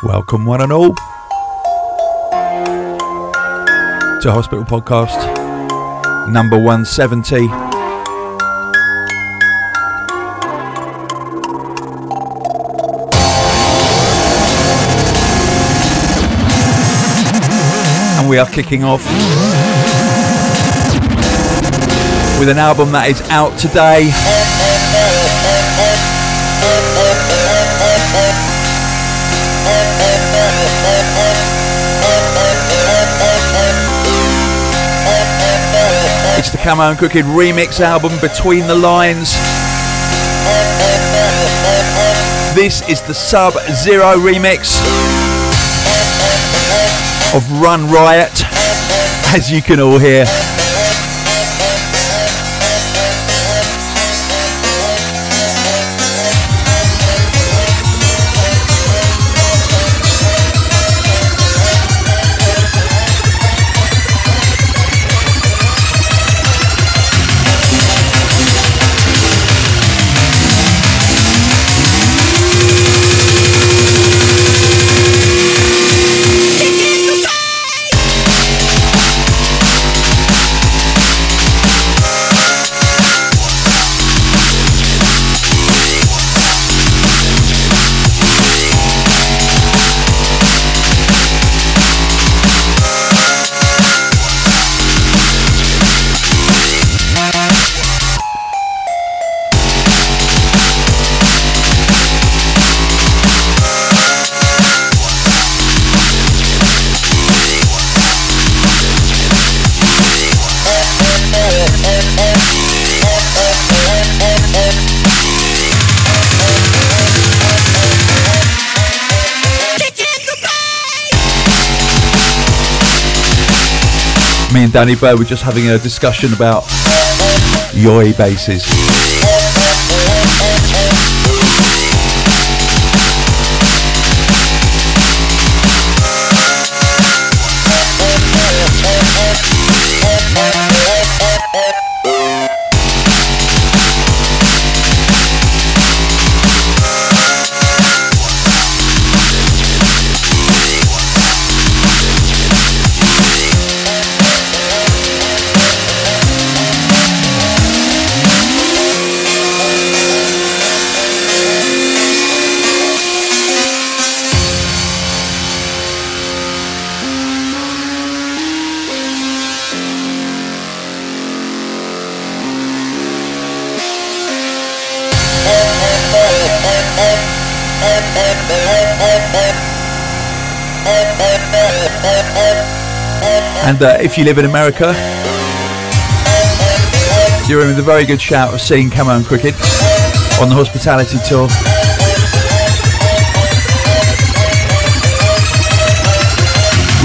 Welcome, one and all, to Hospital Podcast number 170. And we are kicking off with an album that is out today. It's the Camo and Krooked remix album Between the Lines. This is the Sub Zero remix of Run Riot, as you can all hear. Danny Byrd. We're just having a discussion about Yoi basses. And uh, if you live in America, you're in with a very good shout of seeing Camo and Krooked on the hospitality tour.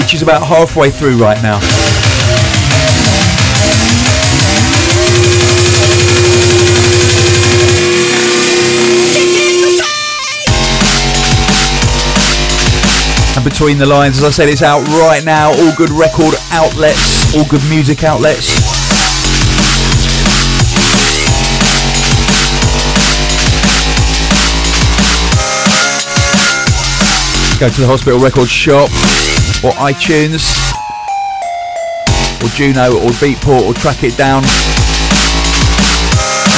Which is about halfway through right now. Between the lines, as I said, it's out right now. All good record outlets, all good music outlets. Go to the Hospital record shop or iTunes or Juno or Beatport or track it down.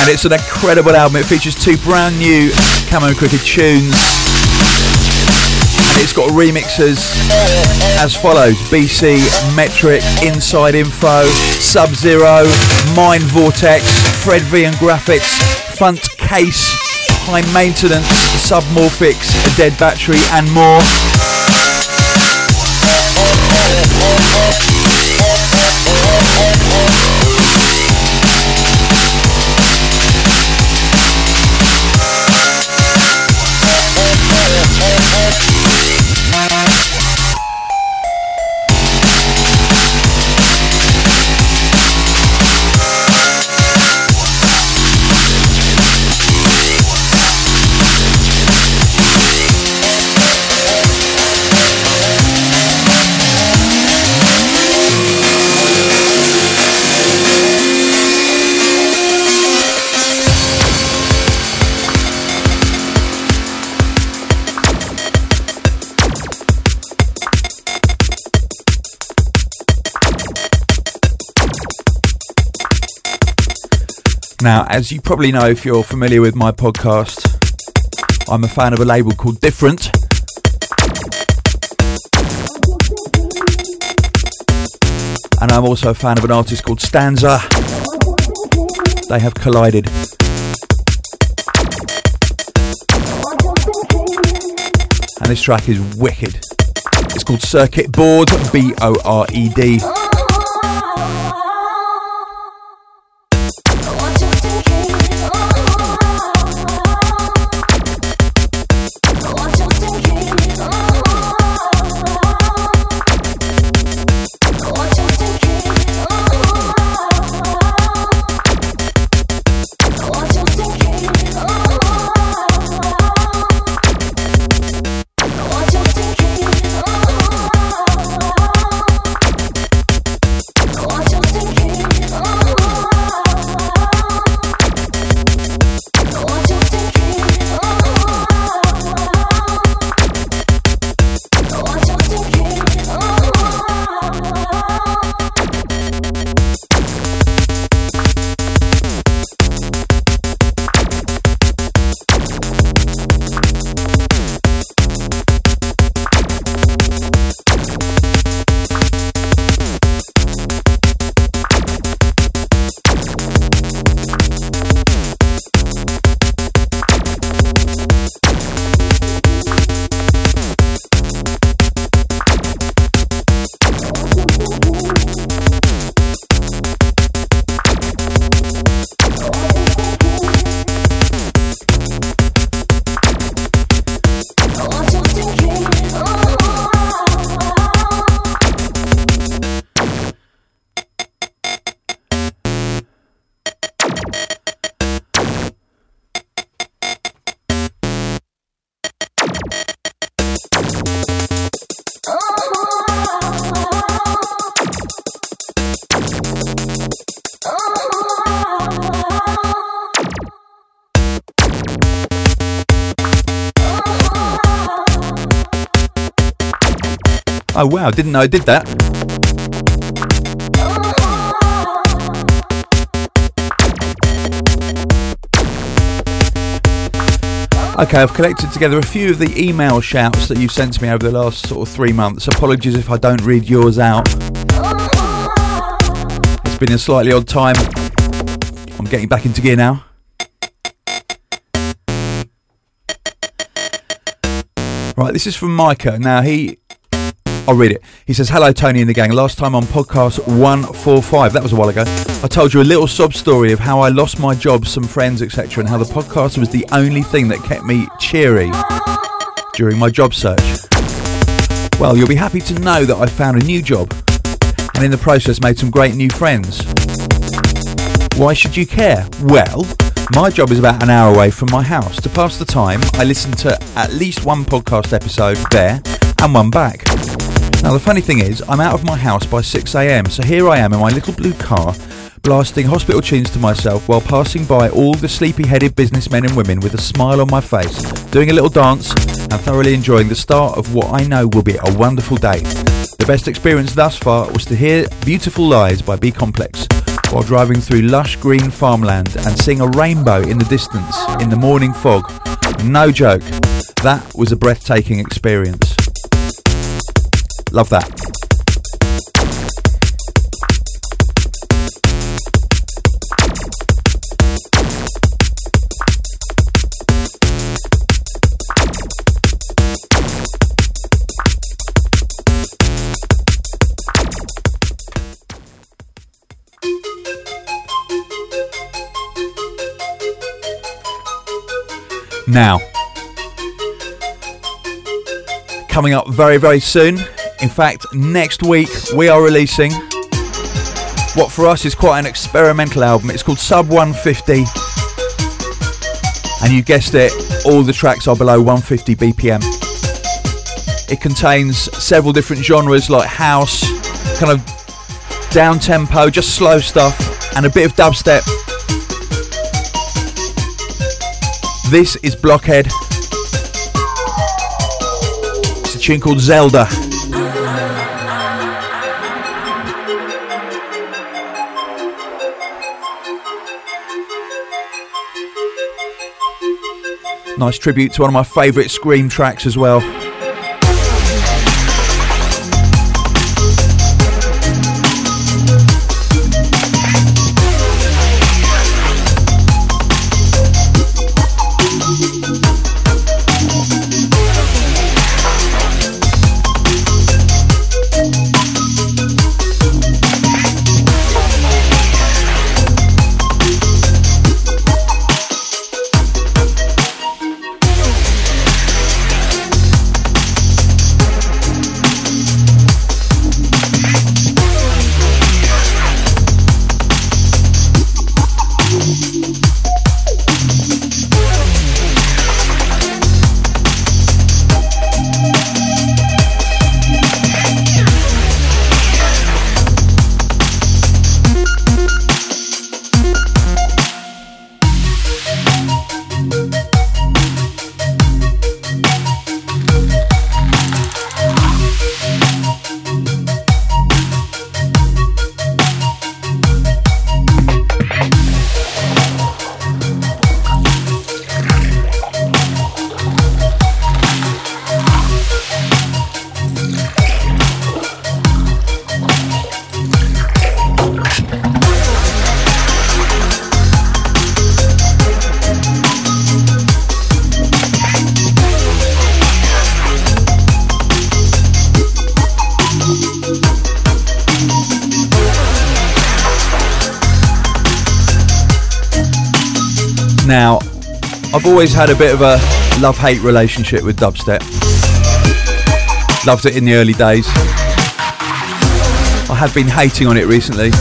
And it's an incredible album. It features two brand new Camo and Krooked tunes it's got remixes as follows BCee, Metrik, Inside Info, Sub Zero, Mind Vortex, Fred V and Grafix, Front Case, High Maintenance, Submorphics, Dead Battery, and more. Now, as you probably know if you're familiar with my podcast, I'm a fan of a label called Diffrent. And I'm also a fan of an artist called Stanza. They have collided. And this track is wicked. It's called Circuit Board, B O R E D. Oh wow, didn't know I did that. Okay, I've collected together a few of the email shouts that you've sent to me over the last sort of three months. Apologies if I don't read yours out. It's been a slightly odd time. I'm getting back into gear now. Right, this is from Micah. Now, he I'll read it. He says, Hello, Tony and the gang. Last time on podcast 145, that was a while ago, I told you a little sob story of how I lost my job, some friends, etc., and how the podcast was the only thing that kept me cheery during my job search. Well, you'll be happy to know that I found a new job and in the process made some great new friends. Why should you care? Well, my job is about an hour away from my house. To pass the time, I listen to at least one podcast episode there and one back. Now, the funny thing is, I'm out of my house by 6am, so here I am in my little blue car, blasting hospital tunes to myself while passing by all the sleepy headed businessmen and women with a smile on my face, doing a little dance and thoroughly enjoying the start of what I know will be a wonderful day. The best experience thus far was to hear Beautiful Lies by B Complex while driving through lush green farmland and seeing a rainbow in the distance in the morning fog. No joke, that was a breathtaking experience. Love that. Now, coming up very, very soon in fact, next week we are releasing what for us is quite an experimental album. It's called Sub 150. And you guessed it, all the tracks are below 150 BPM. It contains several different genres like house, kind of down tempo, just slow stuff, and a bit of dubstep. This is Blokhe4d. It's a tune called Zelda. Nice tribute to one of my favourite Scream tracks as well. Always had a bit of a love hate relationship with dubstep. Loved it in the early days. I have been hating on it recently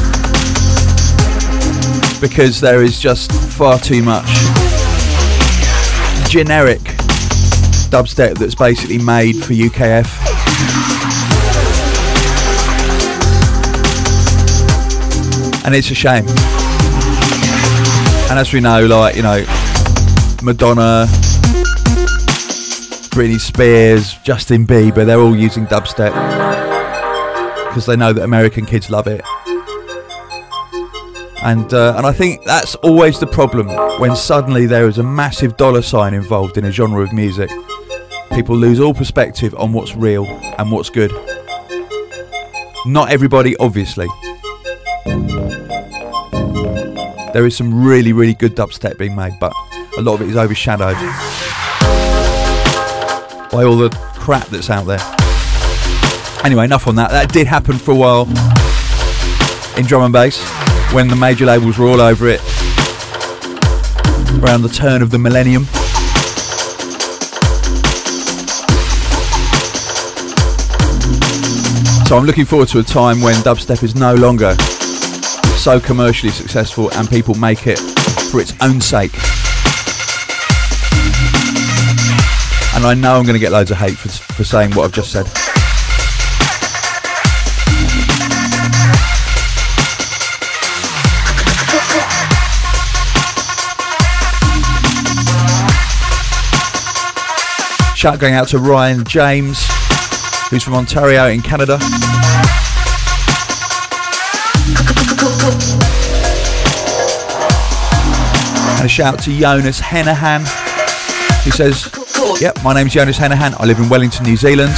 because there is just far too much generic dubstep that's basically made for UKF. And it's a shame. And as we know, like, you know, Madonna, Britney Spears, Justin Bieber, they're all using dubstep because they know that American kids love it. And, uh, and I think that's always the problem when suddenly there is a massive dollar sign involved in a genre of music. People lose all perspective on what's real and what's good. Not everybody, obviously. There is some really, really good dubstep being made, but a lot of it is overshadowed by all the crap that's out there. Anyway, enough on that. That did happen for a while in drum and bass when the major labels were all over it around the turn of the millennium. So I'm looking forward to a time when dubstep is no longer so commercially successful and people make it for its own sake. And I know I'm going to get loads of hate for, for saying what I've just said. Shout going out to Ryan James, who's from Ontario in Canada. And a shout to Jonas Henahan, who says, Yep, my name's Jonas Henahan. I live in Wellington, New Zealand.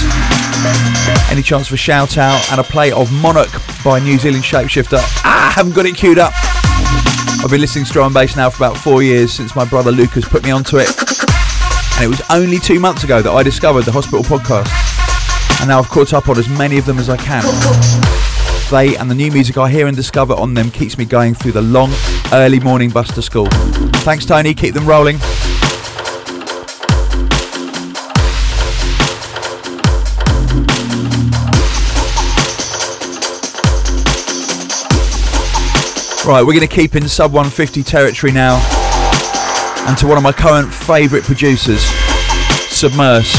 Any chance for a shout out and a play of Monarch by New Zealand Shapeshifter? Ah, haven't got it queued up. I've been listening to drum and bass now for about four years since my brother Lucas put me onto it. And it was only two months ago that I discovered the Hospital podcast. And now I've caught up on as many of them as I can. They and the new music I hear and discover on them keeps me going through the long, early morning bus to school. Thanks, Tony. Keep them rolling. Right, we're going to keep in sub 150 territory now. And to one of my current favourite producers, Submerse.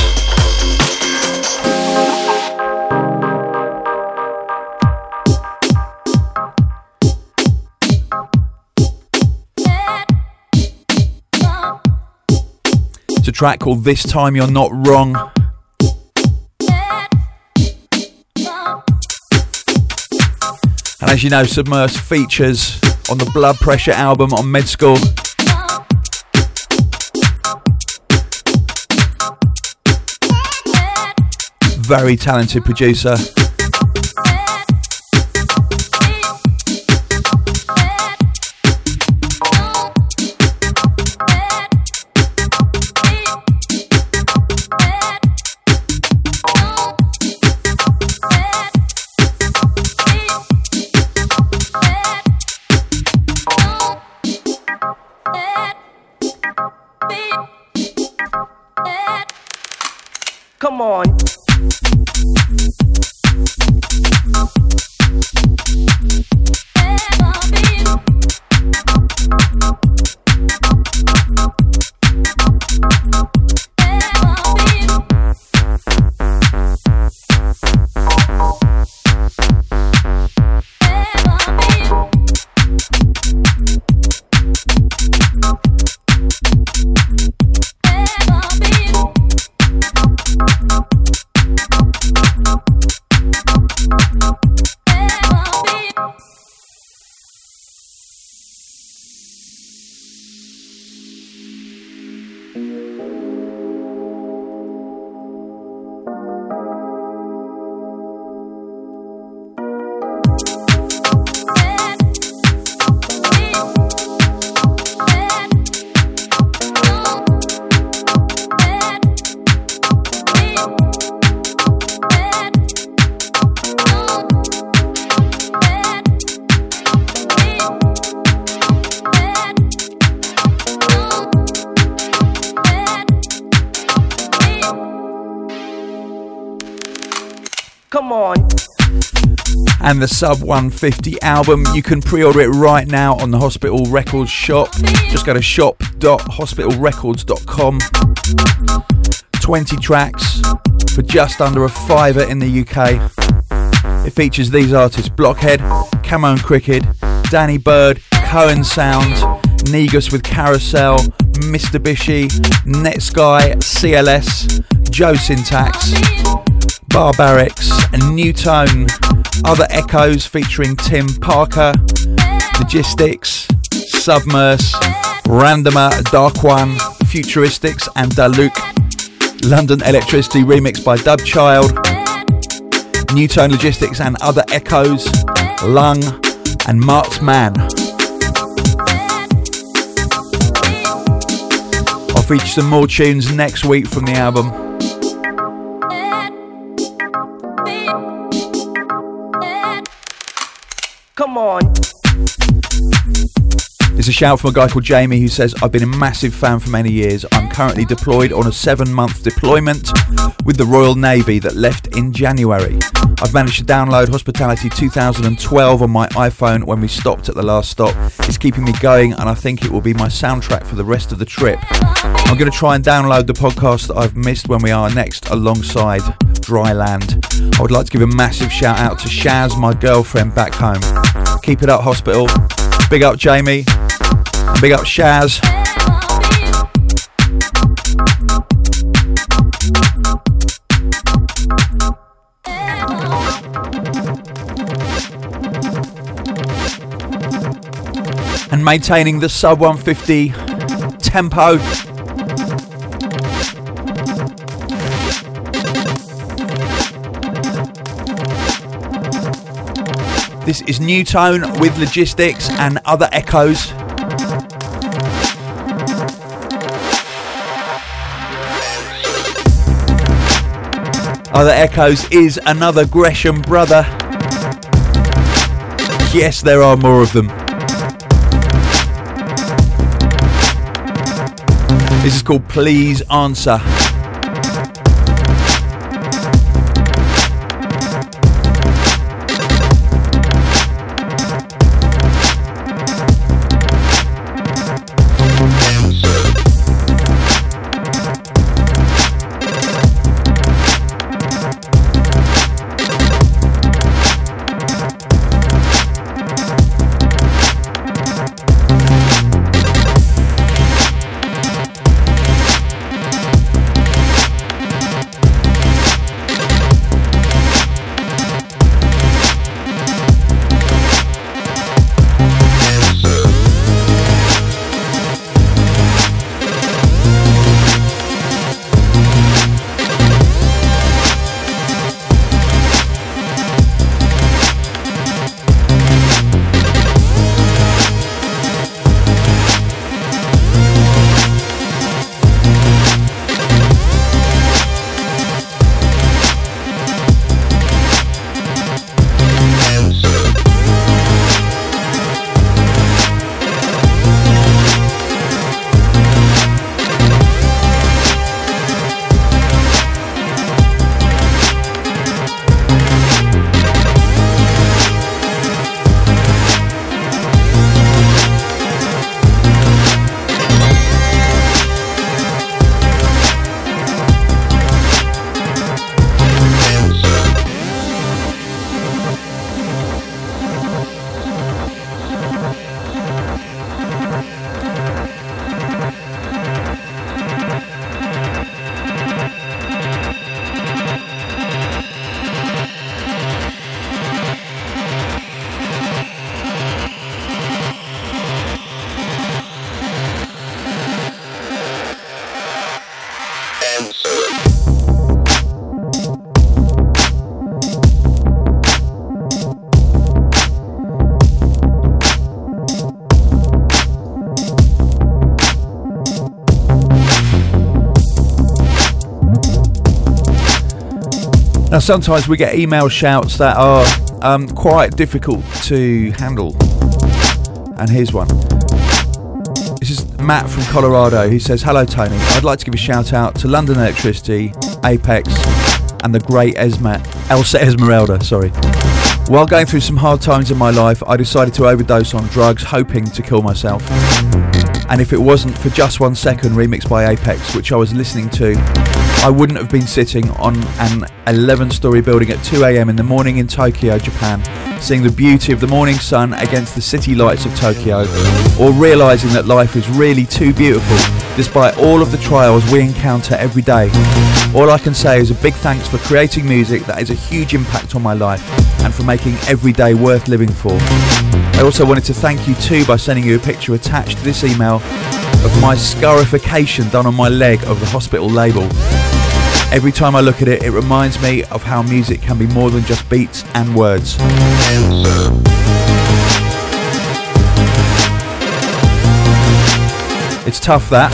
It's a track called This Time You're Not Wrong. And as you know, Submersed features on the Blood Pressure album on Med School. Very talented producer. And the Sub 150 album. You can pre order it right now on the Hospital Records shop. Just go to shop.hospitalrecords.com. 20 tracks for just under a fiver in the UK. It features these artists Blokhe4d, and Krooked, Danny Byrd, Cohen Sound, Negus with Carousel, Mr. Bishy, Netsky, CLS, Joe Syntax, Barbarics, and Nu:Tone, other echoes featuring Tim Parker, Logistics, Submerse, Randomer, Dark One, Futuristics, and Daluk. London Elektricity remixed by Dubchild. Nu:Tone Logistics and other echoes, Lung, and Mark's Man. I'll feature some more tunes next week from the album. On. There's a shout from a guy called Jamie who says, I've been a massive fan for many years. I'm currently deployed on a seven month deployment with the Royal Navy that left in January. I've managed to download Hospitality 2012 on my iPhone when we stopped at the last stop. It's keeping me going, and I think it will be my soundtrack for the rest of the trip. I'm going to try and download the podcast that I've missed when we are next alongside Dryland. I would like to give a massive shout out to Shaz, my girlfriend back home. Keep it up, hospital. Big up, Jamie. And Big up, Shaz. and maintaining the sub 150 tempo. This is Nu:Tone with Logistics and other echoes. Other Echoes is another Gresham brother. Yes, there are more of them. This is called Please Answer. Sometimes we get email shouts that are um, quite difficult to handle. And here's one. This is Matt from Colorado. He says, Hello, Tony. I'd like to give a shout out to London Elektricity, Apex, and the great Esma, Elsa Esmeralda. Sorry. While going through some hard times in my life, I decided to overdose on drugs, hoping to kill myself. And if it wasn't for Just One Second remixed by Apex, which I was listening to, I wouldn't have been sitting on an 11 story building at 2am in the morning in Tokyo, Japan, seeing the beauty of the morning sun against the city lights of Tokyo, or realising that life is really too beautiful despite all of the trials we encounter every day. All I can say is a big thanks for creating music that has a huge impact on my life and for making every day worth living for. I also wanted to thank you too by sending you a picture attached to this email of my scarification done on my leg of the hospital label. Every time I look at it, it reminds me of how music can be more than just beats and words. It's tough that.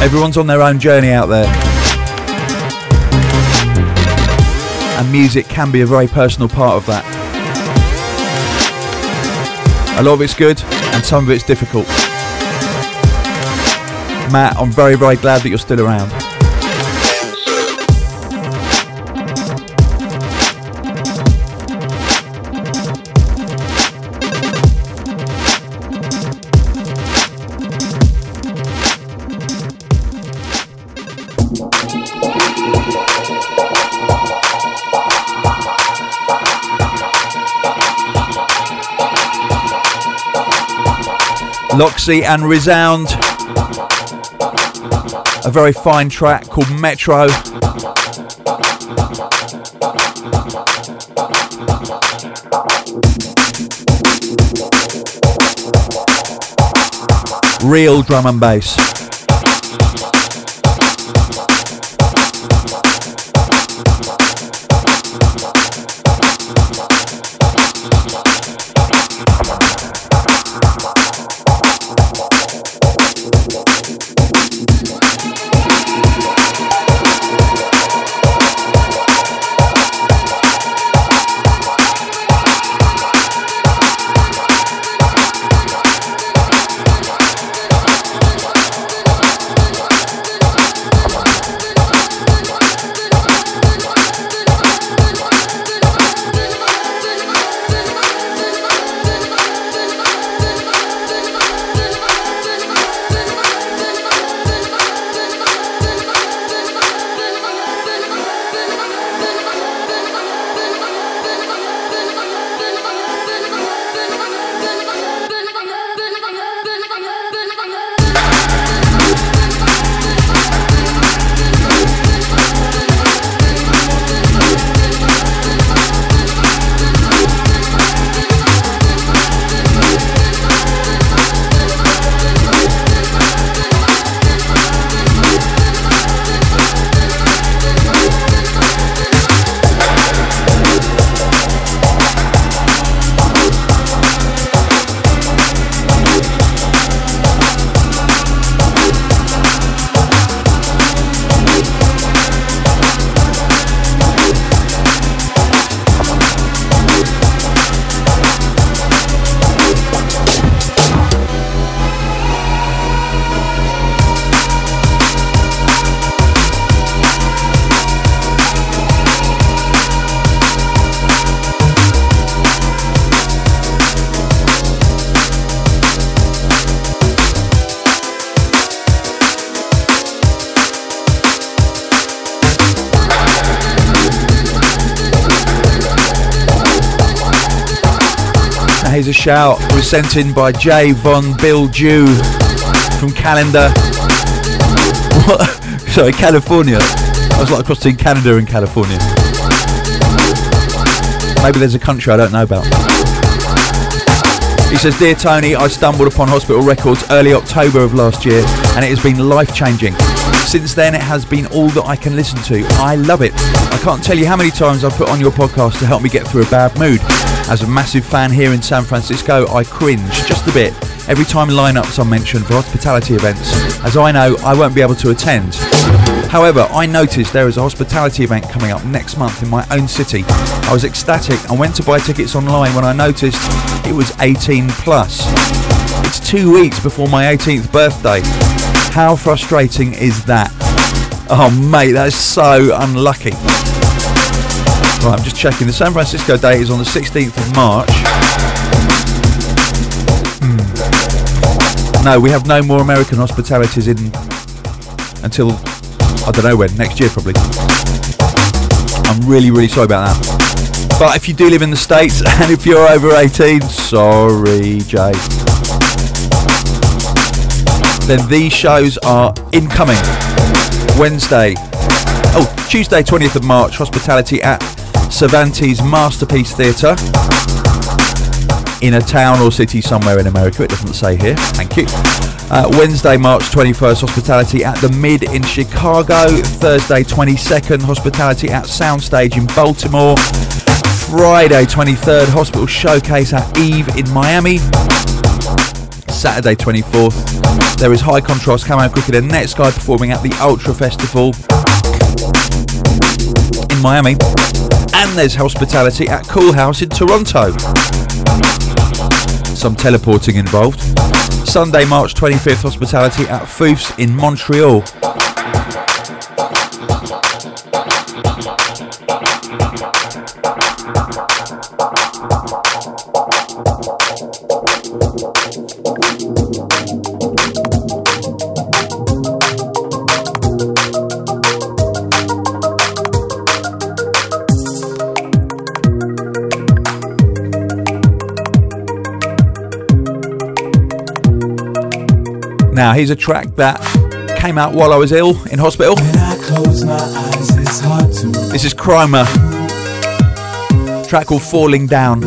Everyone's on their own journey out there. And music can be a very personal part of that. A lot of it's good and some of it's difficult. Matt, I'm very, very glad that you're still around. Loxy and Resound. A very fine track called Metro. Real drum and bass. Here's a shout. It was sent in by Jay Von Bill Jew from Calendar. Sorry, California. I was like crossing Canada and California. Maybe there's a country I don't know about. He says, Dear Tony, I stumbled upon Hospital Records early October of last year and it has been life changing. Since then, it has been all that I can listen to. I love it. I can't tell you how many times I've put on your podcast to help me get through a bad mood. As a massive fan here in San Francisco, I cringe just a bit every time lineups are mentioned for hospitality events, as I know I won't be able to attend. However, I noticed there is a hospitality event coming up next month in my own city. I was ecstatic and went to buy tickets online when I noticed it was 18 plus. It's two weeks before my 18th birthday. How frustrating is that? Oh, mate, that is so unlucky. Right, I'm just checking. The San Francisco date is on the 16th of March. Hmm. No, we have no more American hospitalities in until I don't know when, next year probably. I'm really, really sorry about that. But if you do live in the States and if you're over 18, sorry, Jay. Then these shows are incoming. Wednesday, oh, Tuesday, 20th of March, hospitality at Cervantes Masterpiece Theatre in a town or city somewhere in America. It doesn't say here. Thank you. Uh, Wednesday, March 21st, hospitality at the Mid in Chicago. Thursday, 22nd, hospitality at Soundstage in Baltimore. Friday, 23rd, hospital showcase at Eve in Miami. Saturday, 24th, there is High Contrast Camo Krooked and Netsky performing at the Ultra Festival in Miami. And there's hospitality at Kool Haus in Toronto. Some teleporting involved. Sunday, March 25th, hospitality at Foufs in Montreal. Now, here's a track that came out while I was ill in hospital. Eyes, this is Chroma. Track called Falling Down.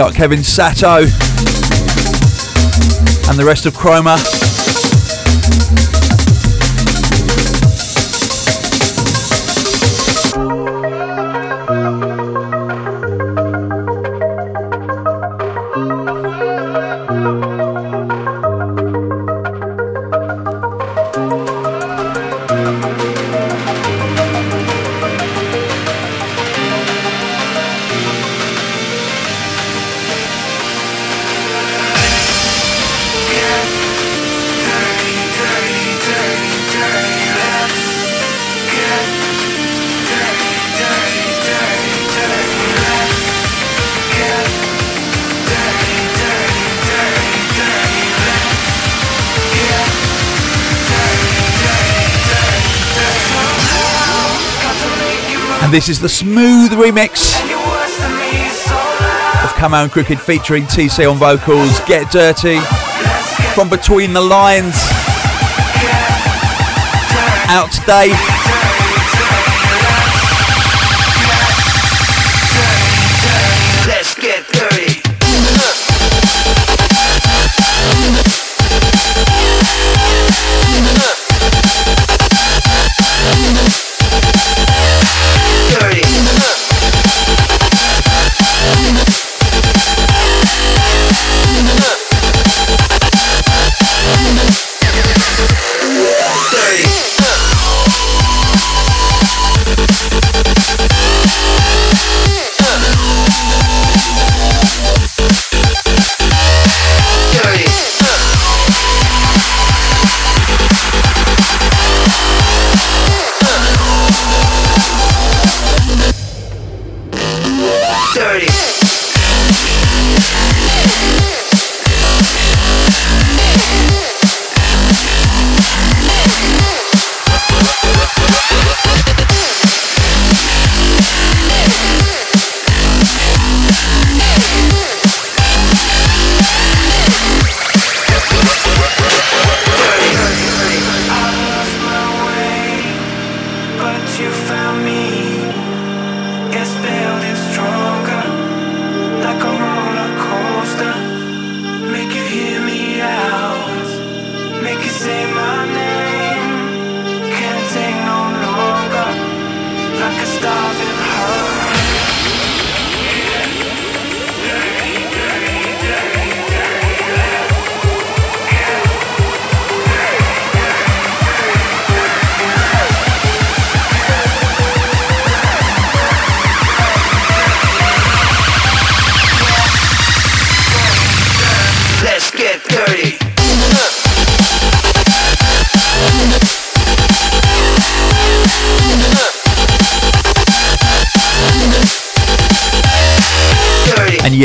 Big up Kevin Sato and the rest of Chroma. And this is the smooth remix of Camo and Krooked featuring TC on vocals. Get Dirty from Between the Lines. Out today.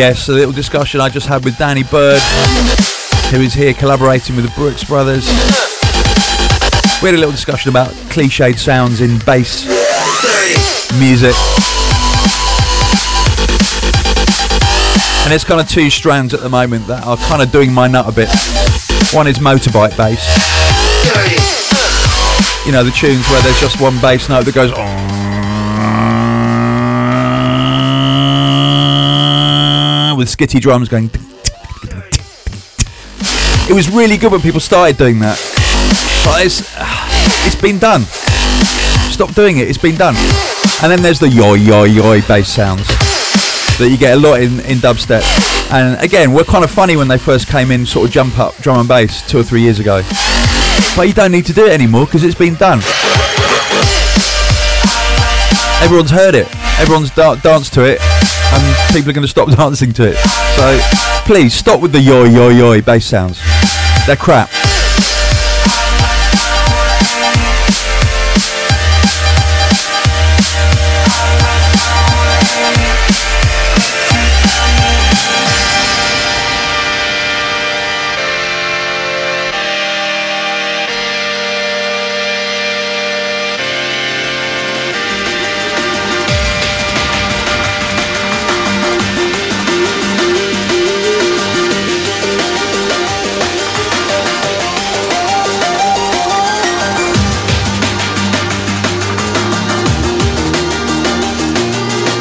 Yes, a little discussion I just had with Danny Byrd, who is here collaborating with the Brooks Brothers. We had a little discussion about cliched sounds in bass music. And there's kind of two strands at the moment that are kind of doing my nut a bit. One is motorbike bass. You know, the tunes where there's just one bass note that goes on with skitty drums going. It was really good when people started doing that. But it's, it's been done. Stop doing it, it's been done. And then there's the yo yo yo bass sounds that you get a lot in, in dubstep. And again, we're kind of funny when they first came in, sort of jump up drum and bass two or three years ago. But you don't need to do it anymore because it's been done. Everyone's heard it. Everyone's da- danced to it and people are going to stop dancing to it. So please stop with the yo yo yo bass sounds. They're crap.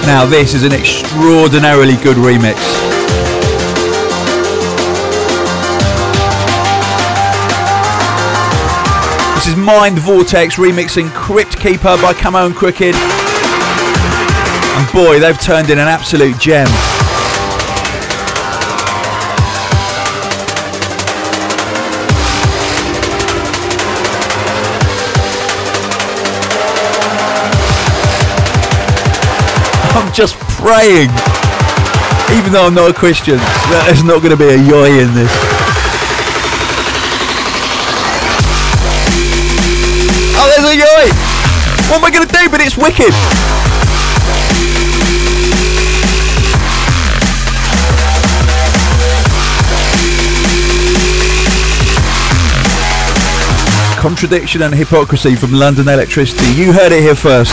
Now this is an extraordinarily good remix. This is Mind Vortex remixing Crypt Keeper by Camo and Krooked. And boy, they've turned in an absolute gem. Just praying, even though I'm not a Christian, that there's not going to be a yoy in this. Oh, there's a yoy! What am I going to do? But it's wicked! Contradiction and hypocrisy from London Elektricity. You heard it here first.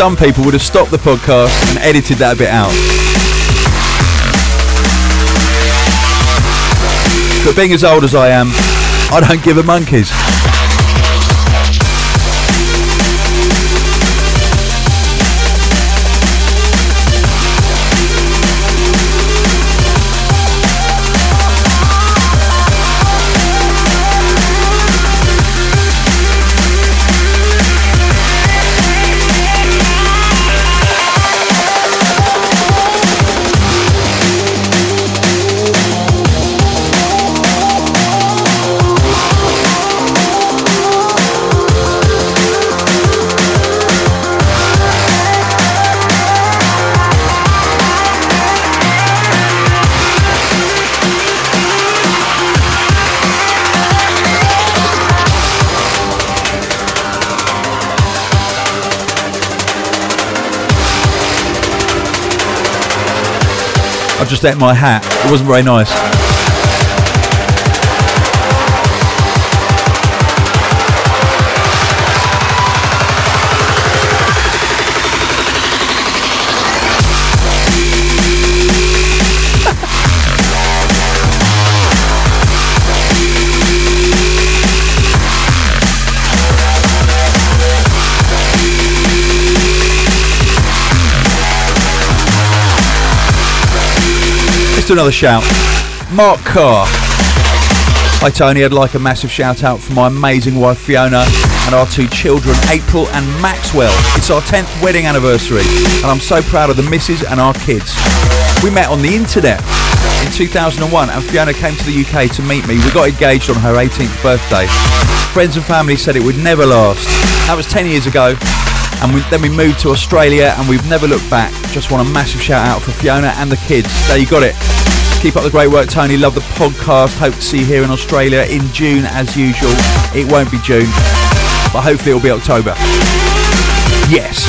Some people would have stopped the podcast and edited that bit out. But being as old as I am, I don't give a monkeys. I just ate my hat. It wasn't very nice. To another shout. Mark Carr. Hi Tony, I'd like a massive shout out for my amazing wife Fiona and our two children, April and Maxwell. It's our 10th wedding anniversary and I'm so proud of the missus and our kids. We met on the internet in 2001 and Fiona came to the UK to meet me. We got engaged on her 18th birthday. Friends and family said it would never last. That was 10 years ago and we, then we moved to Australia and we've never looked back. Just want a massive shout out for Fiona and the kids. There you got it. Keep up the great work, Tony. Love the podcast. Hope to see you here in Australia in June as usual. It won't be June, but hopefully it'll be October. Yes.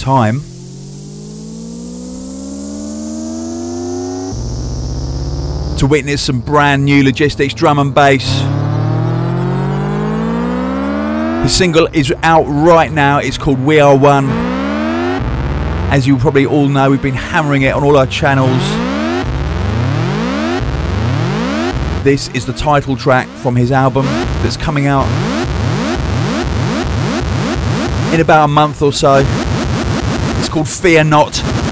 Time to witness some brand new logistics drum and bass. His single is out right now. It's called We Are One. As you probably all know, we've been hammering it on all our channels. This is the title track from his album that's coming out in about a month or so. It's called Fear Not.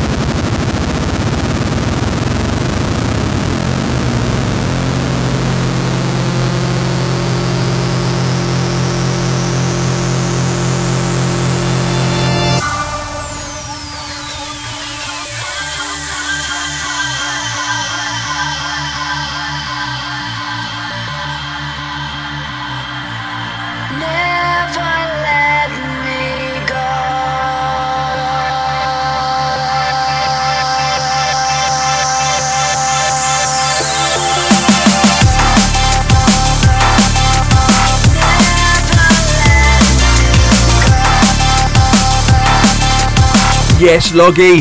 Yes, Loggy.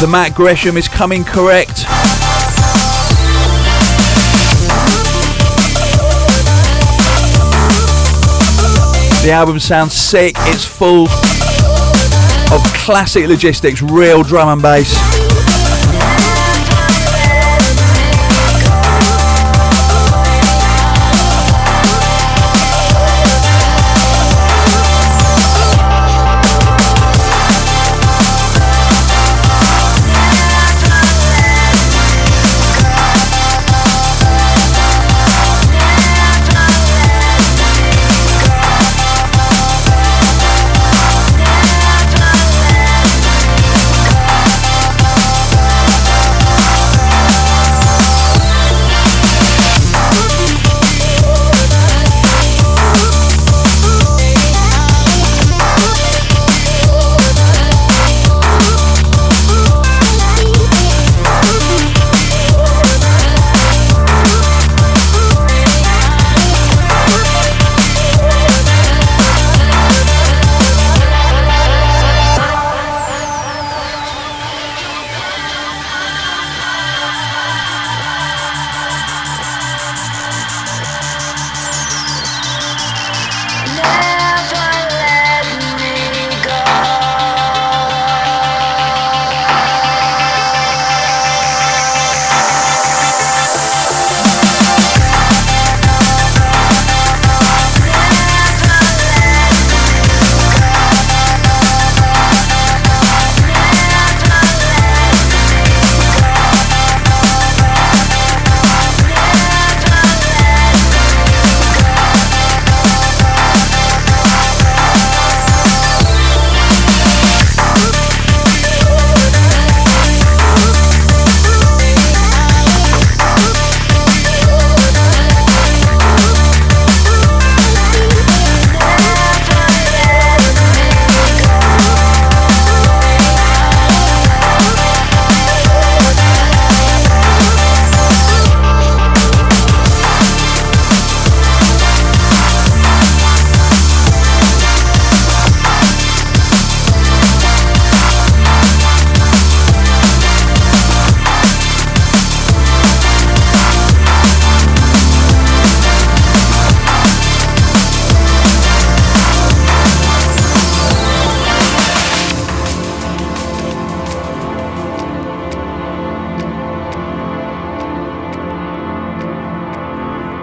The Matt Gresham is coming correct. The album sounds sick, it's full of classic logistics, real drum and bass.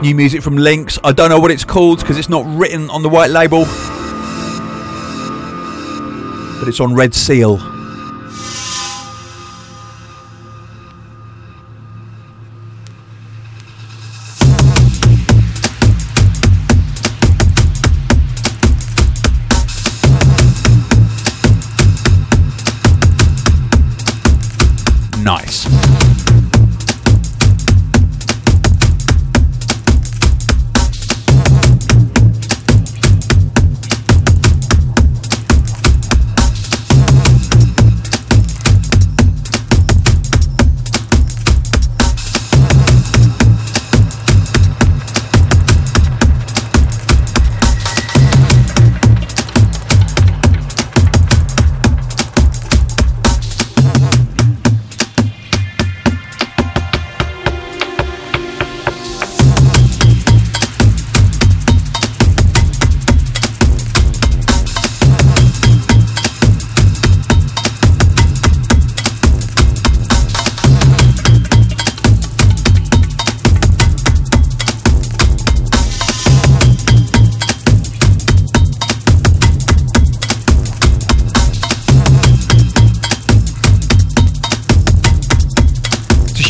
New music from Lynx. I don't know what it's called because it's not written on the white label. But it's on Red Seal.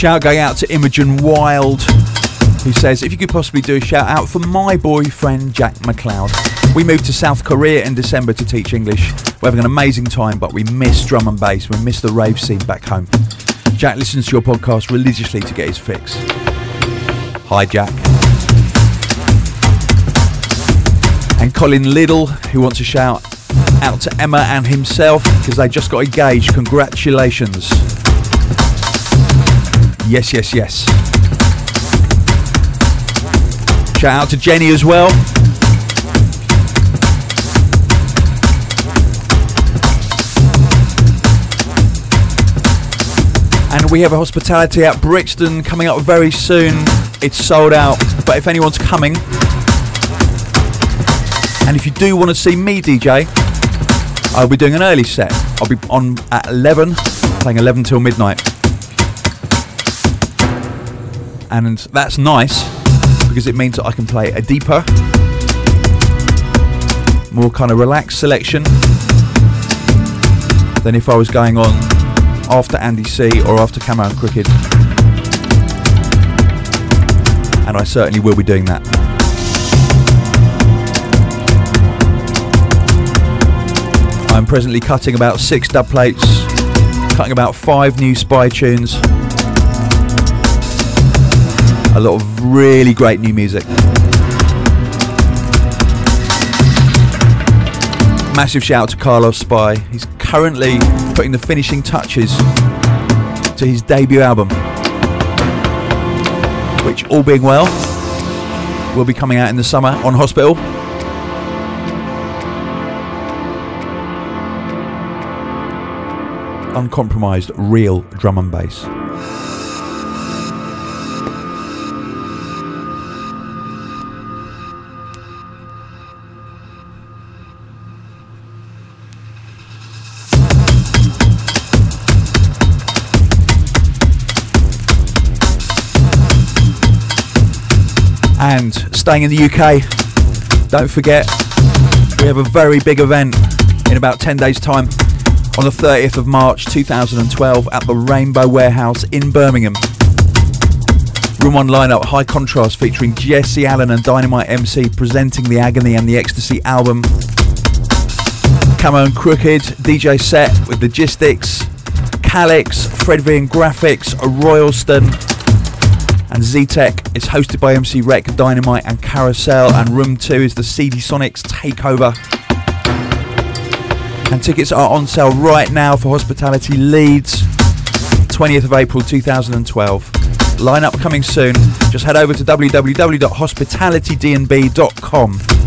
Shout going out to Imogen Wild, who says, If you could possibly do a shout out for my boyfriend Jack McLeod. We moved to South Korea in December to teach English. We're having an amazing time, but we miss drum and bass. We miss the rave scene back home. Jack listens to your podcast religiously to get his fix. Hi, Jack. And Colin Liddle, who wants to shout out to Emma and himself because they just got engaged. Congratulations. Yes, yes, yes. Shout out to Jenny as well. And we have a hospitality at Brixton coming up very soon. It's sold out, but if anyone's coming, and if you do want to see me DJ, I'll be doing an early set. I'll be on at 11, playing 11 till midnight and that's nice because it means that I can play a deeper, more kind of relaxed selection than if I was going on after Andy C or after Camo and Krooked. And I certainly will be doing that. I'm presently cutting about six dub plates, cutting about five new spy tunes a lot of really great new music. Massive shout out to Carlos Spy. He's currently putting the finishing touches to his debut album, which, all being well, will be coming out in the summer on Hospital. Uncompromised, real drum and bass. Staying in the UK, don't forget, we have a very big event in about 10 days' time on the 30th of March 2012 at the Rainbow Warehouse in Birmingham. Room 1 lineup, high contrast featuring Jesse Allen and Dynamite MC presenting the Agony and the Ecstasy album. Camo and Krooked, DJ set with Logistics, Calyx, Fred V and Grafix, Royalston, and Z-Tech. It's hosted by MC Rec, Dynamite and Carasel, and Room 2 is the CD Sonics Takeover. And tickets are on sale right now for Hospitality Leeds, 20th of April 2012. Lineup coming soon. Just head over to www.hospitalitydnb.com.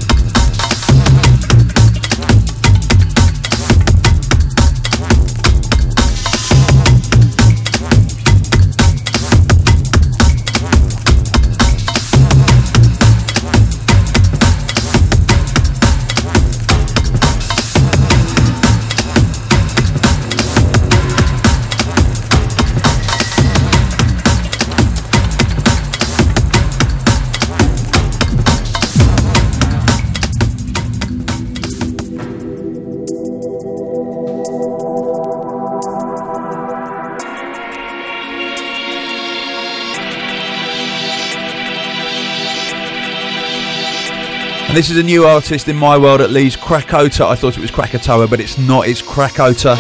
And this is a new artist in my world at least, Krakota. I thought it was Krakatoa, but it's not, it's Krakota.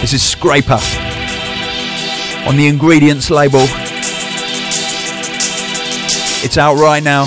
This is Scraper on the Ingredients label. It's out right now.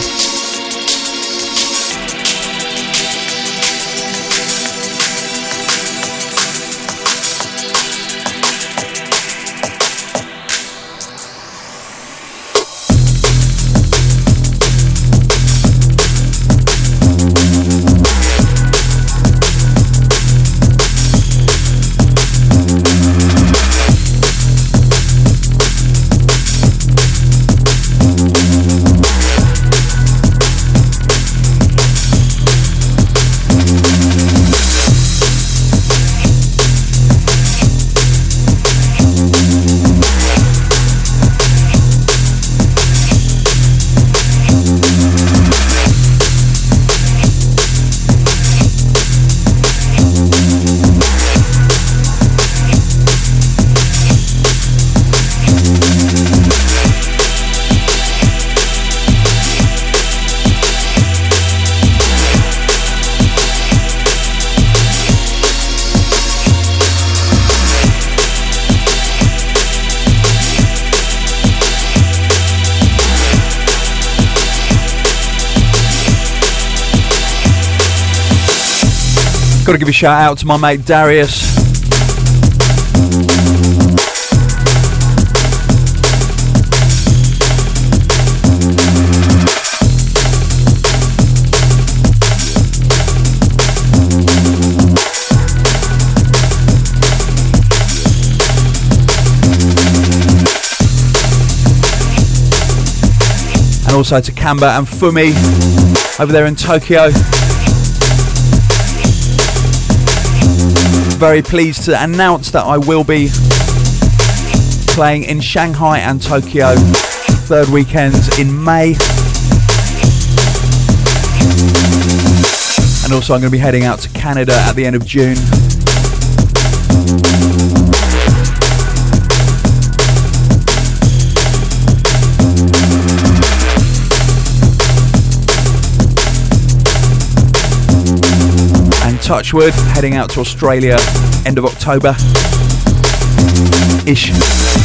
Got to give a shout out to my mate Darius. And also to Kamba and Fumi over there in Tokyo. Very pleased to announce that I will be playing in Shanghai and Tokyo third weekends in May. And also, I'm going to be heading out to Canada at the end of June. Touchwood, heading out to Australia end of October ish.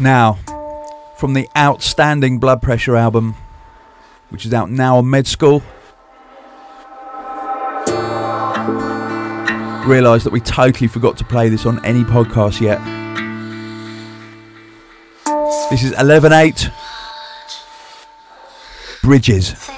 Now, from the outstanding Blood Pressure album, which is out now on Med School, realised that we totally forgot to play this on any podcast yet. This is 11.8 Bridges.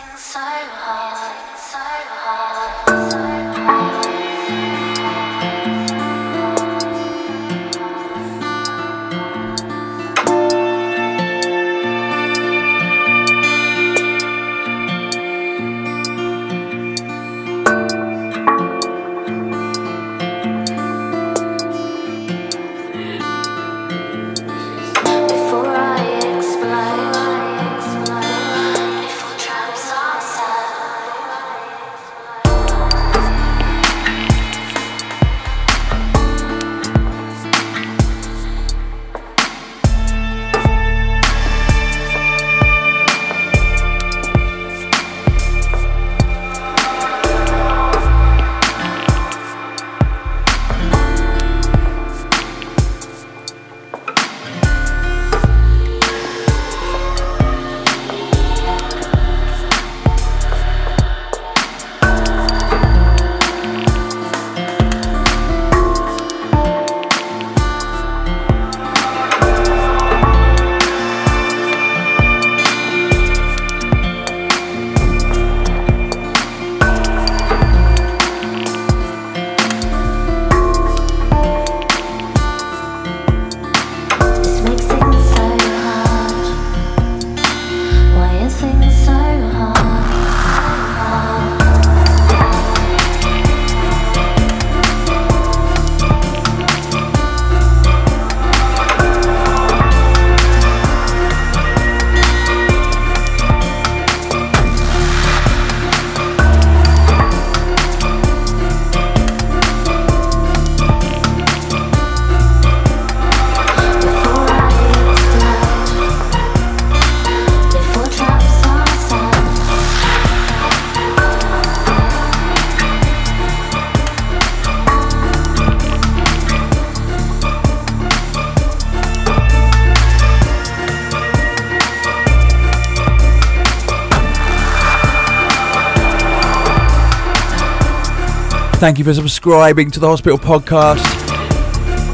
Thank you for subscribing to the Hospital Podcast.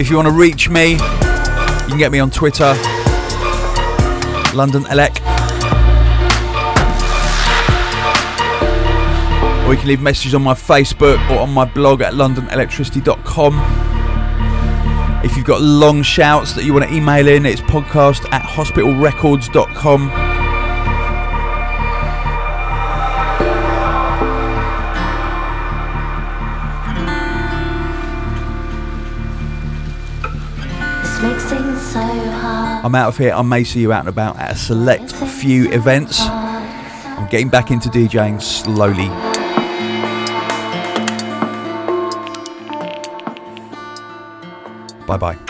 If you want to reach me, you can get me on Twitter, London Elec. Or you can leave messages on my Facebook or on my blog at londonelektricity.com. If you've got long shouts that you want to email in, it's podcast at hospitalrecords.com. I'm out of here. I may see you out and about at a select few events. I'm getting back into DJing slowly. Bye bye.